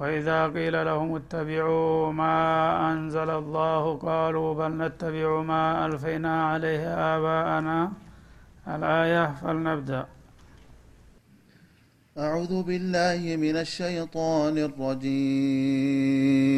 وإذا قيل لهم اتبعوا ما أنزل الله قالوا بل نتبع ما ألفينا عليه آباءنا. الآية فلنبدأ. أعوذ بالله من الشيطان الرجيم.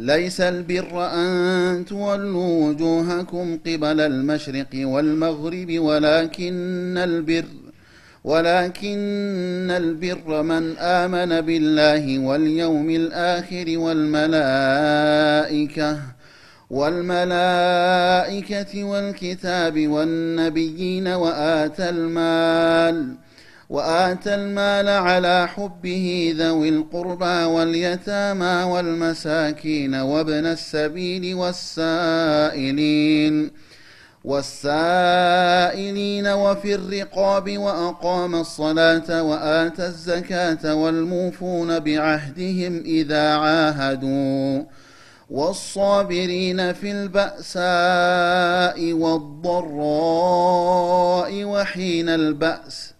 ليس البر أن تولوا وجوهكم قبل المشرق والمغرب ولكن البر ولكن البر من آمن بالله واليوم الآخر والملائكة والملائكة والكتاب والنبيين وآتى المال وآتى المال على حبه ذوي القربى واليتامى والمساكين وابن السبيل والسائلين والسائلين وفي الرقاب وأقام الصلاة وآتى الزكاة والموفون بعهدهم إذا عاهدوا والصابرين في البأساء والضراء وحين البأس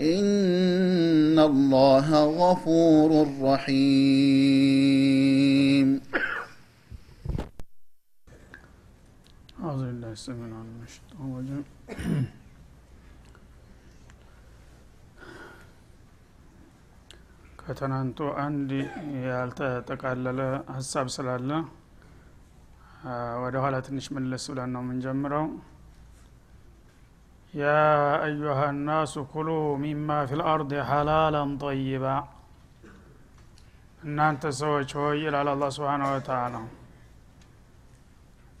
إن الله غفور رحيم أعوذ بالله السميع العليم من الشيطان الرجيم ከትናንቱ አንድ ያልተጠቃለለ ሀሳብ ስላለ ወደ ኋላ ትንሽ መለስ ብለን ነው የምንጀምረው ያ አዩሃ ናሱ ኩሉ ሚማ ፊ ልአርድ ሐላላን ጠይባ እናንተ ሰዎች ሆይ ይላል አላ ስብሓን ወተላ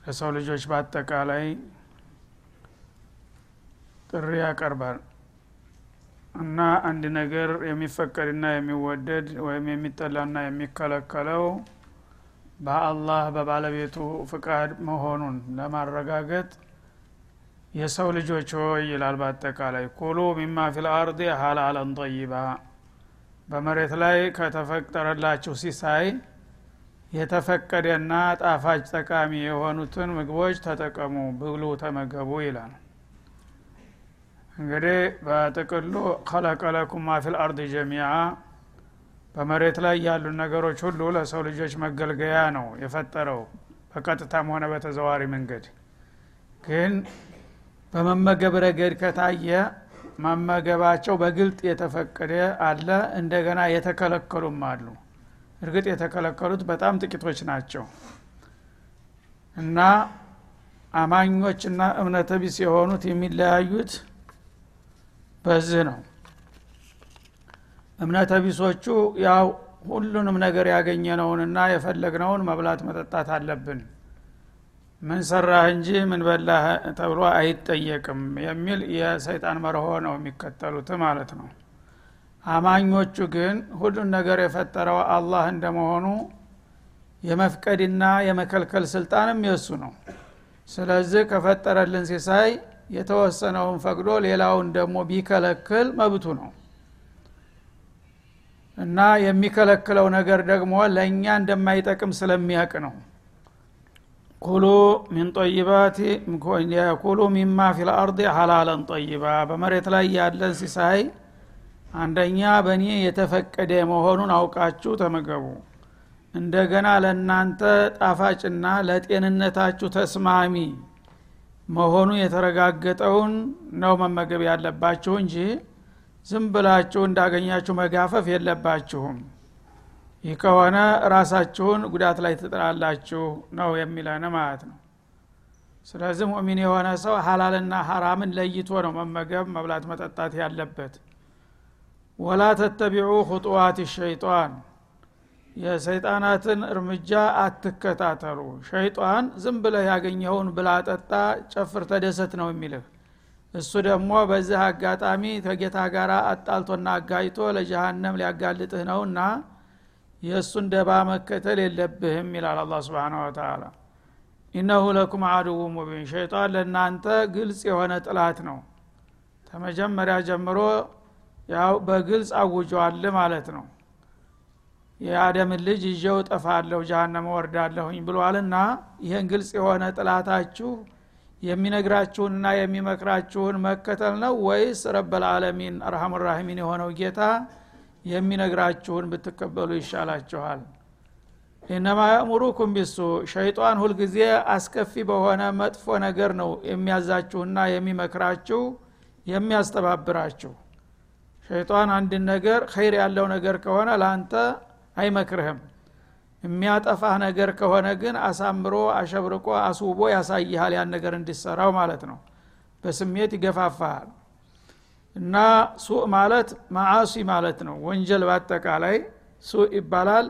ለሰው ልጆች በአጠቃላይ ጥሪ ያቀርባል። እና አንድ ነገር የሚፈቀድና የሚወደድ ወይም የሚጠላና የሚከለከለው በአላህ በባለቤቱ ፍቃድ መሆኑን ለማረጋገጥ የሰው ልጆች ሆይ ይላል በአጠቃላይ ኩሉ ሚማ ፊል አርድ ሀላለን ጠይባ በመሬት ላይ ከተፈጠረላችሁ ሲሳይ የተፈቀደና ጣፋጭ ጠቃሚ የሆኑትን ምግቦች ተጠቀሙ ብሉ ተመገቡ ይላል። እንግዲህ በጥቅሉ ከለቀለኩም ማፊል አርድ ጀሚዓ በመሬት ላይ ያሉ ነገሮች ሁሉ ለሰው ልጆች መገልገያ ነው የፈጠረው በቀጥታም ሆነ በተዘዋሪ መንገድ። ግን በመመገብ ረገድ ከታየ መመገባቸው በግልጥ የተፈቀደ አለ። እንደገና የተከለከሉም አሉ። እርግጥ የተከለከሉት በጣም ጥቂቶች ናቸው። እና አማኞችና እምነተ ቢስ የሆኑት የሚለያዩት በዚህ ነው። እምነተ ቢሶቹ ያው ሁሉንም ነገር ያገኘነውንና የፈለግነውን መብላት መጠጣት አለብን ምን ሰራህ እንጂ ምን በላህ ተብሎ አይጠየቅም የሚል የሰይጣን መርሆ ነው የሚከተሉት ማለት ነው። አማኞቹ ግን ሁሉን ነገር የፈጠረው አላህ እንደመሆኑ የመፍቀድና የመከልከል ስልጣንም የእሱ ነው። ስለዚህ ከፈጠረልን ሲሳይ የተወሰነውን ፈቅዶ ሌላውን ደግሞ ቢከለክል መብቱ ነው። እና የሚከለክለው ነገር ደግሞ ለእኛ እንደማይጠቅም ስለሚያውቅ ነው كلوا من طيبات كلوا مما في الأرض حلالا طيبا በመሬት ላይ ያለን ሲሳይ አንደኛ በእኔ የተፈቀደ መሆኑን አውቃችሁ ተመገቡ። እንደገና ለእናንተ ጣፋጭና ለጤንነታችሁ ተስማሚ መሆኑ የተረጋገጠውን ነው መመገብ ያለባችሁ እንጂ ዝም ብላችሁ እንዳገኛችሁ መጋፈፍ የለባችሁም ይህ ከሆነ ራሳችሁን ጉዳት ላይ ትጥላላችሁ ነው የሚለን ማለት ነው። ስለዚህ ሙእሚን የሆነ ሰው ሀላልና ሀራምን ለይቶ ነው መመገብ መብላት መጠጣት ያለበት። ወላ ተተቢዑ ሁጡዋት ሸይጣን የሰይጣናትን እርምጃ አትከታተሉ። ሸይጣን ዝም ብለህ ያገኘኸውን ብላ ጠጣ ጨፍር ተደሰት ነው የሚልህ። እሱ ደግሞ በዚህ አጋጣሚ ከጌታ ጋር አጣልቶና አጋጭቶ ለጀሃነም ሊያጋልጥህ ነውና የእሱን ደባ መከተል የለብህም ይላል አላ ስብን ወተላ ኢነሁ ለኩም አድው ሙቢን። ሸይጣን ለእናንተ ግልጽ የሆነ ጥላት ነው። ተመጀመሪያ ጀምሮ ያው በግልጽ አውጇል ማለት ነው። የአደምን ልጅ ይዤው ጠፋለሁ ጃሃነመ ወርዳለሁኝ ብሏልና ይህን ግልጽ የሆነ ጥላታችሁ የሚነግራችሁንና የሚመክራችሁን መከተል ነው ወይስ ረበልዓለሚን አርሐም ራሒሚን የሆነው ጌታ የሚነግራችሁን ብትቀበሉ ይሻላችኋል። ኢነማ ያእሙሩኩም ቢሱ ሸይጣን ሁልጊዜ አስከፊ በሆነ መጥፎ ነገር ነው የሚያዛችሁና የሚመክራችሁ የሚያስተባብራችሁ። ሸይጣን አንድን ነገር ኸይር ያለው ነገር ከሆነ ለአንተ አይመክርህም። የሚያጠፋህ ነገር ከሆነ ግን አሳምሮ አሸብርቆ አስውቦ ያሳይሃል ያን ነገር እንዲሰራው ማለት ነው። በስሜት ይገፋፋሃል እና ሱእ ማለት ማዓሲ ማለት ነው። ወንጀል በአጠቃላይ ሱእ ይባላል።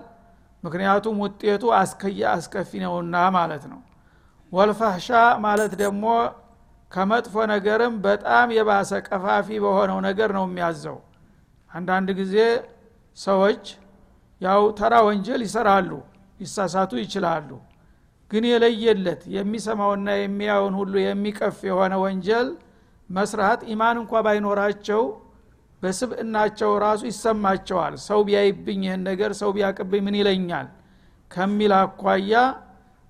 ምክንያቱም ውጤቱ አስከያ አስከፊ ነውና ማለት ነው። ወልፋህሻ ማለት ደግሞ ከመጥፎ ነገርም በጣም የባሰ ቀፋፊ በሆነው ነገር ነው የሚያዘው። አንዳንድ ጊዜ ሰዎች ያው ተራ ወንጀል ይሰራሉ ይሳሳቱ ይችላሉ። ግን የለየለት የሚሰማውና የሚያውን ሁሉ የሚቀፍ የሆነ ወንጀል መስራት ኢማን እንኳ ባይኖራቸው በስብእናቸው ራሱ ይሰማቸዋል። ሰው ቢያይብኝ ይህን ነገር ሰው ቢያቅብኝ ምን ይለኛል? ከሚል አኳያ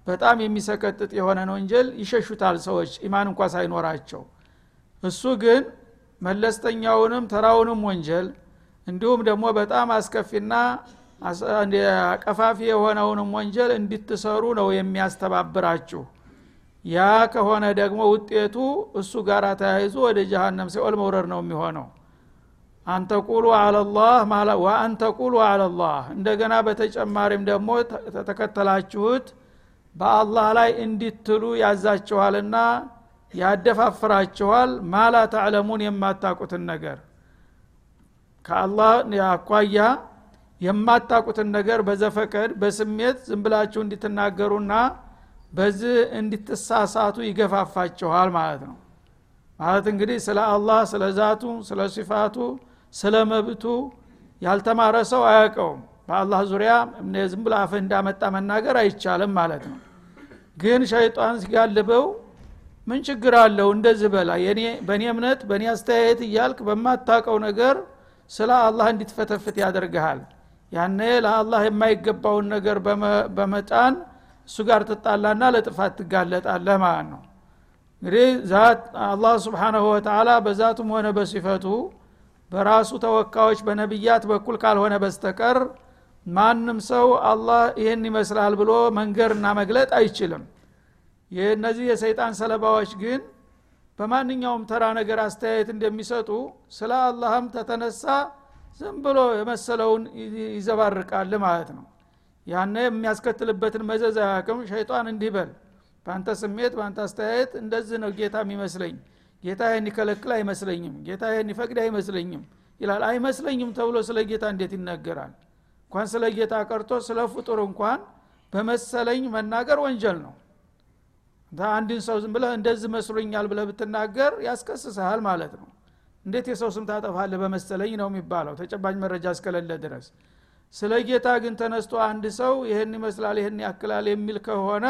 በጣም የሚሰቀጥጥ የሆነን ወንጀል ይሸሹታል ሰዎች ኢማን እንኳ ሳይኖራቸው። እሱ ግን መለስተኛውንም ተራውንም ወንጀል እንዲሁም ደግሞ በጣም አስከፊና ቀፋፊ የሆነውንም ወንጀል እንድትሰሩ ነው የሚያስተባብራችሁ ያ ከሆነ ደግሞ ውጤቱ እሱ ጋር ተያይዞ ወደ ጀሃነም ሲኦል መውረድ ነው የሚሆነው። አንተቁሉ አለላህ ወአንተቁሉ አለላህ። እንደገና በተጨማሪም ደግሞ ተተከተላችሁት በአላህ ላይ እንዲትሉ ያዛችኋልና ያደፋፍራችኋል ማላ ተዕለሙን የማታቁትን ነገር። ከአላህ አኳያ የማታቁትን ነገር በዘፈቀድ በስሜት ዝም ብላችሁ እንድትናገሩና በዚህ እንድትሳሳቱ ይገፋፋችኋል ማለት ነው። ማለት እንግዲህ ስለ አላህ ስለ ዛቱ ስለ ሲፋቱ ስለ መብቱ ያልተማረ ሰው አያውቀውም። በአላህ ዙሪያ ዝም ብላ አፍህ እንዳመጣ መናገር አይቻልም ማለት ነው። ግን ሸይጣን ሲጋልበው ምን ችግር አለው? እንደዚህ በላ። በእኔ እምነት በእኔ አስተያየት እያልክ በማታቀው ነገር ስለ አላህ እንዲትፈተፍት ያደርግሃል። ያነ ለአላህ የማይገባውን ነገር በመጫን እሱ ጋር ትጣላና ለጥፋት ትጋለጣለህ ማለት ነው። እንግዲህ ዛት አላህ ስብሓናሁ ወተላ በዛቱም ሆነ በሲፈቱ በራሱ ተወካዮች በነቢያት በኩል ካልሆነ በስተቀር ማንም ሰው አላህ ይህን ይመስላል ብሎ መንገርና መግለጥ አይችልም። የእነዚህ የሰይጣን ሰለባዎች ግን በማንኛውም ተራ ነገር አስተያየት እንደሚሰጡ ስለ አላህም ተተነሳ ዝም ብሎ የመሰለውን ይዘባርቃል ማለት ነው ያነ የሚያስከትልበትን መዘዝ አያቅም ሸይጣን እንዲህ በል በአንተ ስሜት በአንተ አስተያየት እንደዚህ ነው ጌታ የሚመስለኝ። ጌታ ይህን ይከለክል አይመስለኝም ጌታ ይህን ይፈቅድ አይመስለኝም ይላል። አይመስለኝም ተብሎ ስለ ጌታ እንዴት ይነገራል? እንኳን ስለ ጌታ ቀርቶ ስለ ፍጡር እንኳን በመሰለኝ መናገር ወንጀል ነው። አንድን ሰው ዝም ብለህ እንደዚህ መስሎኛል ብለህ ብትናገር ያስከስሰሃል ማለት ነው። እንዴት የሰው ስም ታጠፋለህ በመሰለኝ ነው የሚባለው። ተጨባጭ መረጃ እስከሌለ ድረስ ስለ ጌታ ግን ተነስቶ አንድ ሰው ይህን ይመስላል ይህን ያክላል የሚል ከሆነ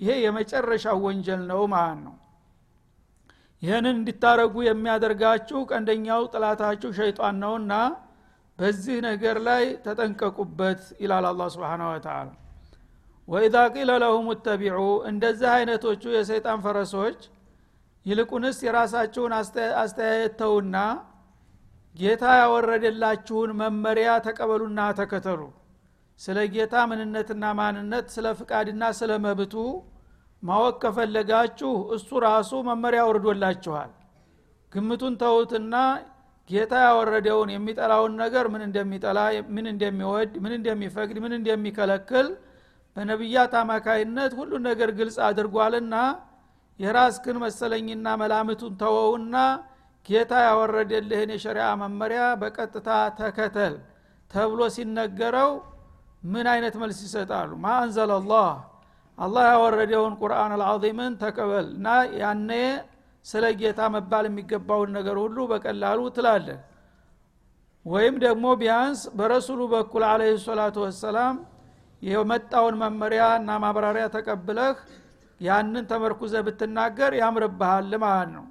ይሄ የመጨረሻው ወንጀል ነው ማለት ነው። ይህንን እንዲታረጉ የሚያደርጋችሁ ቀንደኛው ጥላታችሁ ሸይጣን ነውና በዚህ ነገር ላይ ተጠንቀቁበት ይላል አላ ስብን ወተላ ወኢዛ ቂለ ለሁም እተቢዑ እንደዚህ አይነቶቹ የሰይጣን ፈረሶች ይልቁንስ የራሳችሁን አስተያየት ተውና ጌታ ያወረደላችሁን መመሪያ ተቀበሉና ተከተሉ። ስለ ጌታ ምንነትና ማንነት ስለ ፍቃድና ስለ መብቱ ማወቅ ከፈለጋችሁ እሱ ራሱ መመሪያ ወርዶላችኋል ግምቱን ተውትና ጌታ ያወረደውን የሚጠላውን ነገር ምን እንደሚጠላ ምን እንደሚወድ ምን እንደሚፈቅድ ምን እንደሚከለክል በነቢያት አማካይነት ሁሉን ነገር ግልጽ አድርጓልና የራስክን መሰለኝና መላምቱን ተወውና ጌታ ያወረደልህን የሸሪዓ መመሪያ በቀጥታ ተከተል ተብሎ ሲነገረው ምን አይነት መልስ ይሰጣሉ? ማ አንዘለላህ አላህ ያወረደውን ቁርአን አልዓዚምን ተቀበል እና ያኔ ስለ ጌታ መባል የሚገባውን ነገር ሁሉ በቀላሉ ትላለህ። ወይም ደግሞ ቢያንስ በረሱሉ በኩል አለህ ሰላቱ ወሰላም የመጣውን መመሪያ እና ማብራሪያ ተቀብለህ ያንን ተመርኩዘ ብትናገር ያምርብሃል ማለት ነው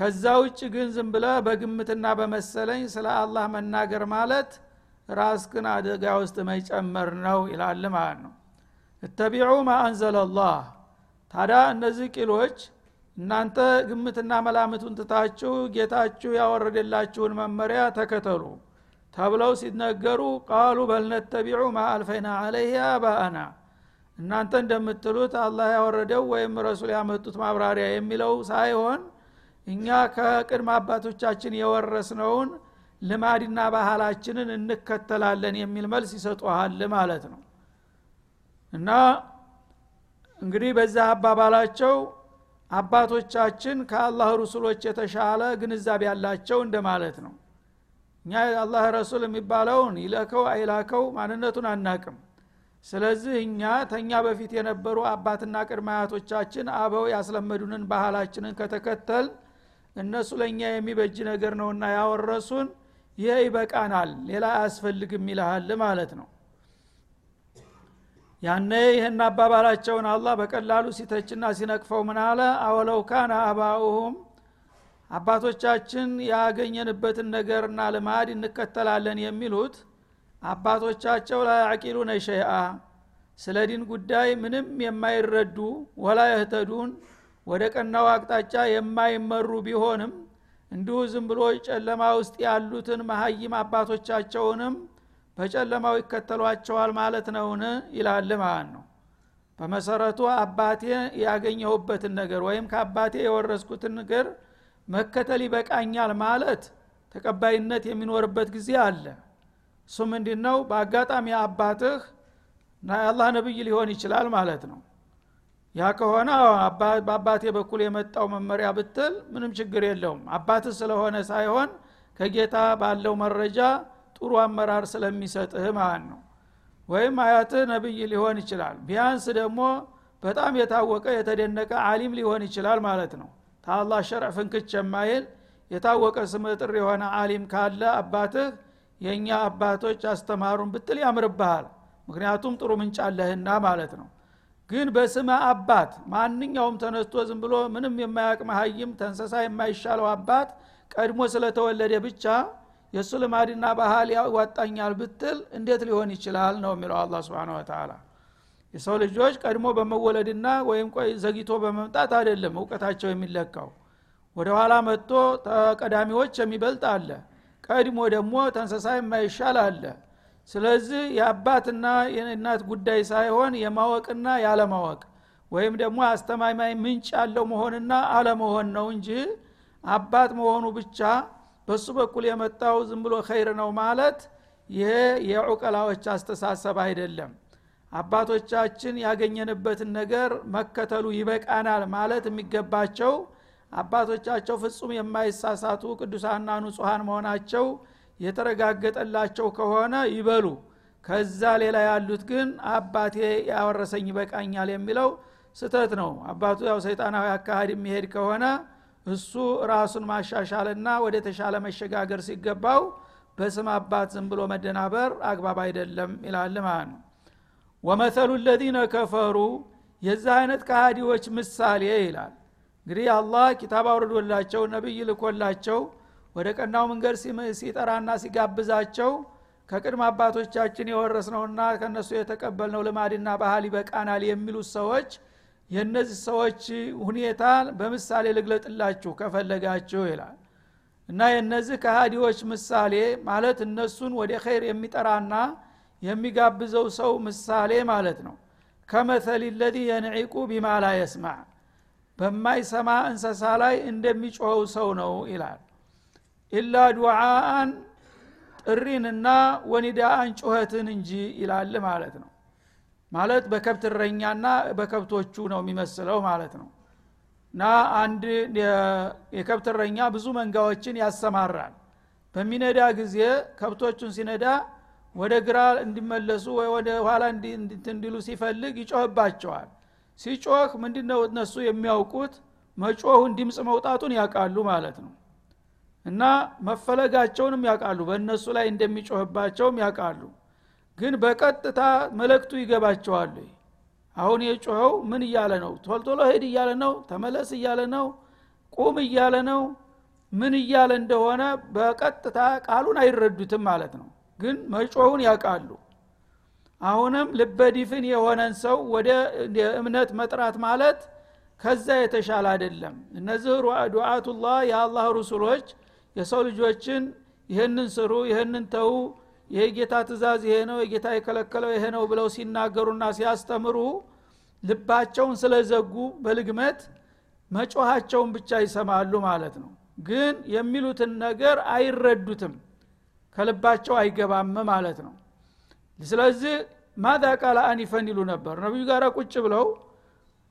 ከዛ ውጭ ግን ዝም ብለ በግምትና በመሰለኝ ስለ አላህ መናገር ማለት ራስክን አደጋ ውስጥ መጨመር ነው ይላል ማለት ነው። እተቢዑ ማ ታዲያ እነዚህ ቂሎች እናንተ ግምትና መላምቱን ትታችሁ ጌታችሁ ያወረደላችሁን መመሪያ ተከተሉ ተብለው ሲነገሩ ቃሉ በልነተቢዑ ማ አልፈይና አባአና። እናንተ እንደምትሉት አላህ ያወረደው ወይም ረሱል ያመጡት ማብራሪያ የሚለው ሳይሆን እኛ ከቅድመ አባቶቻችን የወረስነውን ልማድና ባህላችንን እንከተላለን የሚል መልስ ይሰጡሃል ማለት ነው። እና እንግዲህ በዛ አባባላቸው አባቶቻችን ከአላህ ሩሱሎች የተሻለ ግንዛቤ ያላቸው እንደማለት ነው። እኛ አላህ ረሱል የሚባለውን ይለከው አይላከው ማንነቱን አናቅም። ስለዚህ እኛ ተኛ በፊት የነበሩ አባትና ቅድመ አያቶቻችን አበው ያስለመዱንን ባህላችንን ከተከተል እነሱ ለእኛ የሚበጅ ነገር ነውና ያወረሱን ይህ ይበቃናል ሌላ አያስፈልግም ይልሃል ማለት ነው። ያነ ይህን አባባላቸውን አላህ በቀላሉ ሲተችና ሲነቅፈው ምን አለ? አወለው ካነ አባኡሁም አባቶቻችን ያገኘንበትን ነገርና ልማድ እንከተላለን የሚሉት አባቶቻቸው ላይ አቂሉነ ሸይአ ስለ ዲን ጉዳይ ምንም የማይረዱ ወላ የህተዱን ወደ ቀናው አቅጣጫ የማይመሩ ቢሆንም እንዲሁ ዝም ብሎ ጨለማ ውስጥ ያሉትን መሀይም አባቶቻቸውንም በጨለማው ይከተሏቸዋል ማለት ነውን? ይላል ማለት ነው? በመሰረቱ አባቴ ያገኘሁበትን ነገር ወይም ከአባቴ የወረስኩትን ነገር መከተል ይበቃኛል ማለት ተቀባይነት የሚኖርበት ጊዜ አለ። እሱ ምንድ ነው በአጋጣሚ አባትህ የአላህ ነብይ ሊሆን ይችላል ማለት ነው ያ ከሆነ በአባቴ በኩል የመጣው መመሪያ ብትል ምንም ችግር የለውም። አባትህ ስለሆነ ሳይሆን ከጌታ ባለው መረጃ ጥሩ አመራር ስለሚሰጥህ ማለት ነው። ወይም አያትህ ነብይ ሊሆን ይችላል። ቢያንስ ደግሞ በጣም የታወቀ የተደነቀ አሊም ሊሆን ይችላል ማለት ነው። ታላህ ሸርዕ ፍንክች የማይል የታወቀ ስምጥር የሆነ አሊም ካለ አባትህ የእኛ አባቶች አስተማሩን ብትል ያምርብሃል። ምክንያቱም ጥሩ ምንጭ አለህና ማለት ነው ግን በስመ አባት ማንኛውም ተነስቶ ዝም ብሎ ምንም የማያቅ መሀይም ተንሰሳ የማይሻለው አባት ቀድሞ ስለተወለደ ብቻ የእሱ ልማድና ባህል ያዋጣኛል ብትል እንዴት ሊሆን ይችላል ነው የሚለው አላ ስብን ወተላ የሰው ልጆች ቀድሞ በመወለድና ወይም ዘግይቶ በመምጣት አይደለም እውቀታቸው የሚለካው። ወደ ኋላ መጥቶ ተቀዳሚዎች የሚበልጥ አለ። ቀድሞ ደግሞ ተንሰሳ የማይሻል አለ ስለዚህ የአባትና የእናት ጉዳይ ሳይሆን የማወቅና ያለማወቅ ወይም ደግሞ አስተማማኝ ምንጭ ያለው መሆንና አለመሆን ነው እንጂ አባት መሆኑ ብቻ በሱ በኩል የመጣው ዝም ብሎ ኸይር ነው ማለት ይሄ የዑቀላዎች አስተሳሰብ አይደለም። አባቶቻችን ያገኘንበትን ነገር መከተሉ ይበቃናል ማለት የሚገባቸው አባቶቻቸው ፍጹም የማይሳሳቱ ቅዱሳና ንጹሐን መሆናቸው የተረጋገጠላቸው ከሆነ ይበሉ። ከዛ ሌላ ያሉት ግን አባቴ ያወረሰኝ ይበቃኛል የሚለው ስተት ነው። አባቱ ያው ሰይጣናዊ አካሃድ የሚሄድ ከሆነ እሱ ራሱን ማሻሻልና ወደ ተሻለ መሸጋገር ሲገባው በስም አባት ዝም ብሎ መደናበር አግባብ አይደለም ይላል ማለት ነው። ወመሰሉ ለዚነ ከፈሩ የዚህ አይነት ከሃዲዎች ምሳሌ ይላል። እንግዲህ አላህ ኪታብ አውርዶላቸው ነቢይ ልኮላቸው ወደ ቀናው መንገድ ሲጠራና ሲጋብዛቸው ከቅድመ አባቶቻችን የወረስነውና ከነሱ የተቀበልነው ልማድና ባህል ይበቃናል የሚሉት ሰዎች የእነዚህ ሰዎች ሁኔታ በምሳሌ ልግለጥላችሁ ከፈለጋችሁ ይላል። እና የእነዚህ ከሃዲዎች ምሳሌ ማለት እነሱን ወደ ኸይር የሚጠራና የሚጋብዘው ሰው ምሳሌ ማለት ነው። ከመሰል ለዚ የንዒቁ ቢማ ላ በማይሰማ እንሰሳ ላይ እንደሚጮኸው ሰው ነው ይላል ኢላ ዱዓአን ጥሪንና ወኒዳአን ጩኸትን እንጂ ይላል ማለት ነው። ማለት በከብት እረኛና በከብቶቹ ነው የሚመስለው ማለት ነው። እና አንድ የከብት እረኛ ብዙ መንጋዎችን ያሰማራል። በሚነዳ ጊዜ ከብቶቹን ሲነዳ ወደ ግራ እንዲመለሱ ወይ ወደ ኋላ እንዲሉ ሲፈልግ ይጮህባቸዋል። ሲጮህ ምንድነው እነሱ የሚያውቁት? መጮሁን ድምፅ መውጣቱን ያውቃሉ ማለት ነው እና መፈለጋቸውንም ያውቃሉ። በእነሱ ላይ እንደሚጮህባቸውም ያውቃሉ። ግን በቀጥታ መለክቱ ይገባቸዋል አሁን የጮኸው ምን እያለ ነው? ቶልቶሎ ሄድ እያለ ነው? ተመለስ እያለ ነው? ቁም እያለ ነው? ምን እያለ እንደሆነ በቀጥታ ቃሉን አይረዱትም ማለት ነው። ግን መጮሁን ያውቃሉ። አሁንም ልበዲፍን የሆነን ሰው ወደ እምነት መጥራት ማለት ከዛ የተሻለ አይደለም። እነዚህ ዱዓቱላህ የአላህ ሩሱሎች የሰው ልጆችን ይህንን ስሩ ይህንን ተዉ ይሄ ጌታ ትእዛዝ ይሄ ነው የጌታ የከለከለው ይሄ ነው ብለው ሲናገሩና ሲያስተምሩ ልባቸውን ስለዘጉ በልግመት መጮሃቸውን ብቻ ይሰማሉ ማለት ነው። ግን የሚሉትን ነገር አይረዱትም። ከልባቸው አይገባም ማለት ነው። ስለዚህ ማዛ ቃለ አኒፈን ይሉ ነበር። ነቢዩ ጋር ቁጭ ብለው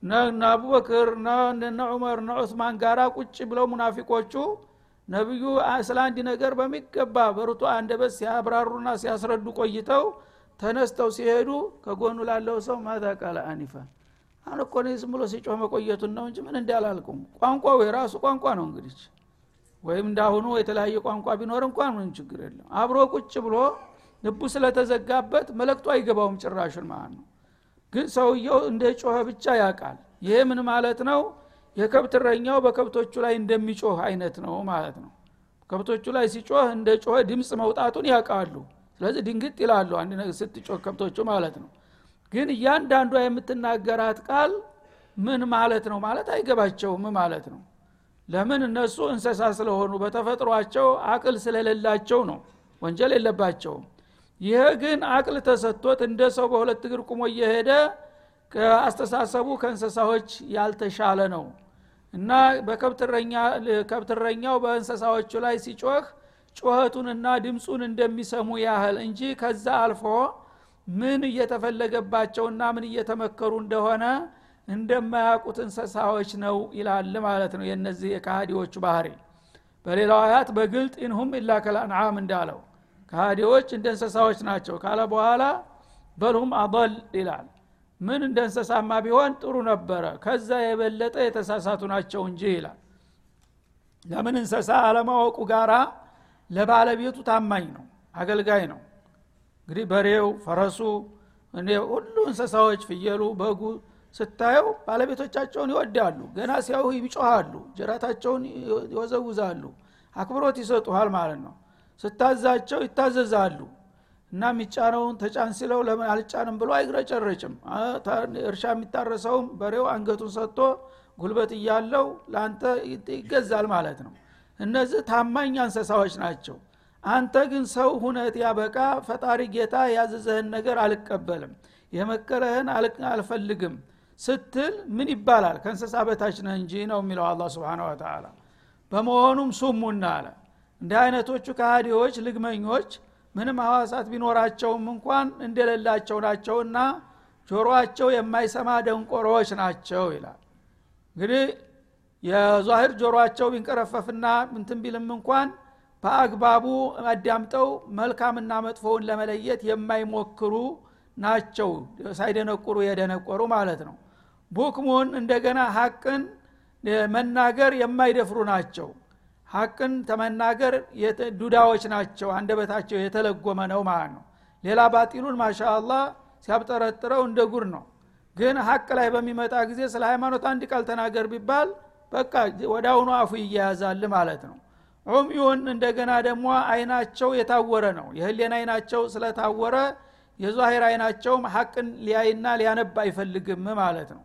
እነ አቡበክር እነ ዑመር እነ ዑስማን ጋራ ቁጭ ብለው ሙናፊቆቹ ነቢዩ ስለ አንድ ነገር በሚገባ በርቱ አንደበት ሲያብራሩና ሲያስረዱ ቆይተው ተነስተው ሲሄዱ ከጎኑ ላለው ሰው ማዛ ቃለ አኒፈን አሁን እኮ ዝም ብሎ ሲጮህ መቆየቱን ነው እንጂ ምን እንዳላልኩም ቋንቋው የራሱ ቋንቋ ነው እንግዲህ። ወይም እንዳሁኑ የተለያየ ቋንቋ ቢኖር እንኳን ምንም ችግር የለም። አብሮ ቁጭ ብሎ ልቡ ስለተዘጋበት መለክቱ አይገባውም ጭራሹን ማለት ነው። ግን ሰውየው እንደ ጮኸ ብቻ ያውቃል። ይሄ ምን ማለት ነው የከብት እረኛው በከብቶቹ ላይ እንደሚጮህ አይነት ነው ማለት ነው። ከብቶቹ ላይ ሲጮህ እንደ ጮኸ ድምፅ መውጣቱን ያውቃሉ። ስለዚህ ድንግጥ ይላሉ አንድ ነገር ስትጮህ ከብቶቹ ማለት ነው። ግን እያንዳንዷ የምትናገራት ቃል ምን ማለት ነው ማለት አይገባቸውም ማለት ነው። ለምን እነሱ እንሰሳ ስለሆኑ በተፈጥሯቸው አቅል ስለሌላቸው ነው ወንጀል የለባቸውም። ይህ ግን አቅል ተሰጥቶት እንደ ሰው በሁለት እግር ቁሞ እየሄደ ከአስተሳሰቡ ከእንስሳዎች ያልተሻለ ነው እና በከብትረኛው በእንስሳዎቹ ላይ ሲጮህ ጩኸቱንና ድምፁን እንደሚሰሙ ያህል እንጂ ከዛ አልፎ ምን እየተፈለገባቸውና ምን እየተመከሩ እንደሆነ እንደማያውቁት እንስሳዎች ነው ይላል ማለት ነው የነዚህ የካሃዲዎቹ ባህሪ። በሌላው አያት በግልጥ ኢንሁም ኢላ ከልአንዓም እንዳለው ካሃዲዎች እንደ እንስሳዎች ናቸው ካለ በኋላ በልሁም አضል ይላል ምን እንደ እንስሳማ ቢሆን ጥሩ ነበረ። ከዛ የበለጠ የተሳሳቱ ናቸው እንጂ ይላል። ለምን እንስሳ አለማወቁ ጋራ ለባለቤቱ ታማኝ ነው አገልጋይ ነው። እንግዲህ በሬው ፈረሱ ሁሉ እንስሳዎች ፍየሉ በጉ ስታየው ባለቤቶቻቸውን ይወዳሉ። ገና ሲያዩ ይጮሃሉ ጅራታቸውን ይወዘውዛሉ አክብሮት ይሰጡሃል ማለት ነው። ስታዛቸው ይታዘዛሉ እና የሚጫነውን ተጫን ሲለው ለምን አልጫንም ብሎ አይግረጨረጭም? እርሻ የሚታረሰውም በሬው አንገቱን ሰጥቶ ጉልበት እያለው ለአንተ ይገዛል ማለት ነው። እነዚህ ታማኝ እንስሳዎች ናቸው። አንተ ግን ሰው ሁነት ያበቃ ፈጣሪ ጌታ ያዘዘህን ነገር አልቀበልም የመከረህን አልፈልግም ስትል ምን ይባላል? ከእንስሳ በታች ነህ እንጂ ነው የሚለው አላ ስብን ወተላ በመሆኑም ሱሙና አለ። እንዲህ አይነቶቹ ካሃዲዎች ልግመኞች ምንም ሐዋሳት ቢኖራቸውም እንኳን እንደሌላቸው ናቸውና ጆሮአቸው የማይሰማ ደንቆሮዎች ናቸው ይላል። እንግዲህ የዛሂር ጆሮአቸው ቢንቀረፈፍና ምንትን ቢልም እንኳን በአግባቡ አዳምጠው መልካምና መጥፎውን ለመለየት የማይሞክሩ ናቸው። ሳይደነቁሩ የደነቆሩ ማለት ነው። ቡክሙን እንደገና ሀቅን መናገር የማይደፍሩ ናቸው ሀቅን ተመናገር ዱዳዎች ናቸው አንደበታቸው የተለጎመ ነው ማለት ነው። ሌላ ባጢሉን ማሻ አላህ ሲያብጠረጥረው እንደ ጉር ነው። ግን ሀቅ ላይ በሚመጣ ጊዜ ስለ ሃይማኖት አንድ ቃል ተናገር ቢባል በቃ አሁኑ አፉ ይያያዛል ማለት ነው። ዑምዩን እንደገና ደግሞ አይናቸው የታወረ ነው። የህሌን አይናቸው ስለታወረ የዛሂር አይናቸውም ሀቅን ሊያይና ሊያነብ አይፈልግም ማለት ነው።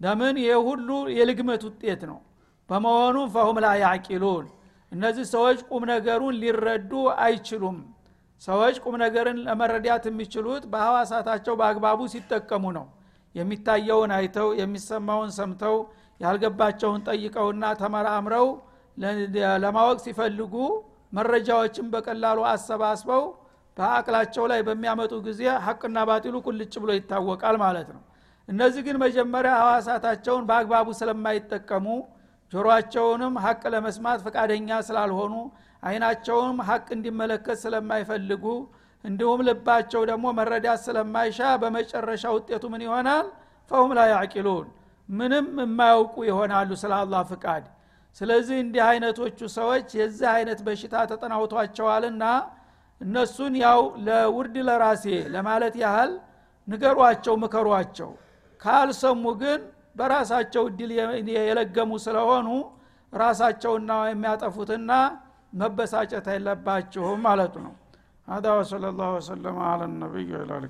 ለምን? ይህ ሁሉ የልግመት ውጤት ነው። በመሆኑም ፈሁም ላ ያዕቂሉን እነዚህ ሰዎች ቁም ነገሩን ሊረዱ አይችሉም። ሰዎች ቁም ነገርን ለመረዳት የሚችሉት በሐዋሳታቸው በአግባቡ ሲጠቀሙ ነው። የሚታየውን አይተው የሚሰማውን ሰምተው ያልገባቸውን ጠይቀውና ተመራምረው ለማወቅ ሲፈልጉ መረጃዎችን በቀላሉ አሰባስበው በአቅላቸው ላይ በሚያመጡ ጊዜ ሀቅና ባጢሉ ቁልጭ ብሎ ይታወቃል ማለት ነው። እነዚህ ግን መጀመሪያ ሐዋሳታቸውን በአግባቡ ስለማይጠቀሙ ጆሮአቸውንም ሀቅ ለመስማት ፈቃደኛ ስላልሆኑ አይናቸውም ሀቅ እንዲመለከት ስለማይፈልጉ እንዲሁም ልባቸው ደግሞ መረዳት ስለማይሻ በመጨረሻ ውጤቱ ምን ይሆናል? ፈሁም ላ ያዕቂሉን ምንም የማያውቁ ይሆናሉ ስለ አላህ ፍቃድ። ስለዚህ እንዲህ አይነቶቹ ሰዎች የዚህ አይነት በሽታ ተጠናውቷቸዋልና እነሱን ያው ለውርድ ለራሴ ለማለት ያህል ንገሯቸው ምከሯቸው። ካልሰሙ ግን በራሳቸው እድል የለገሙ ስለሆኑ ራሳቸውና የሚያጠፉትና መበሳጨት የለባችሁም ማለቱ ነው هذا وصلى الله وسلم على النبي وعلى اله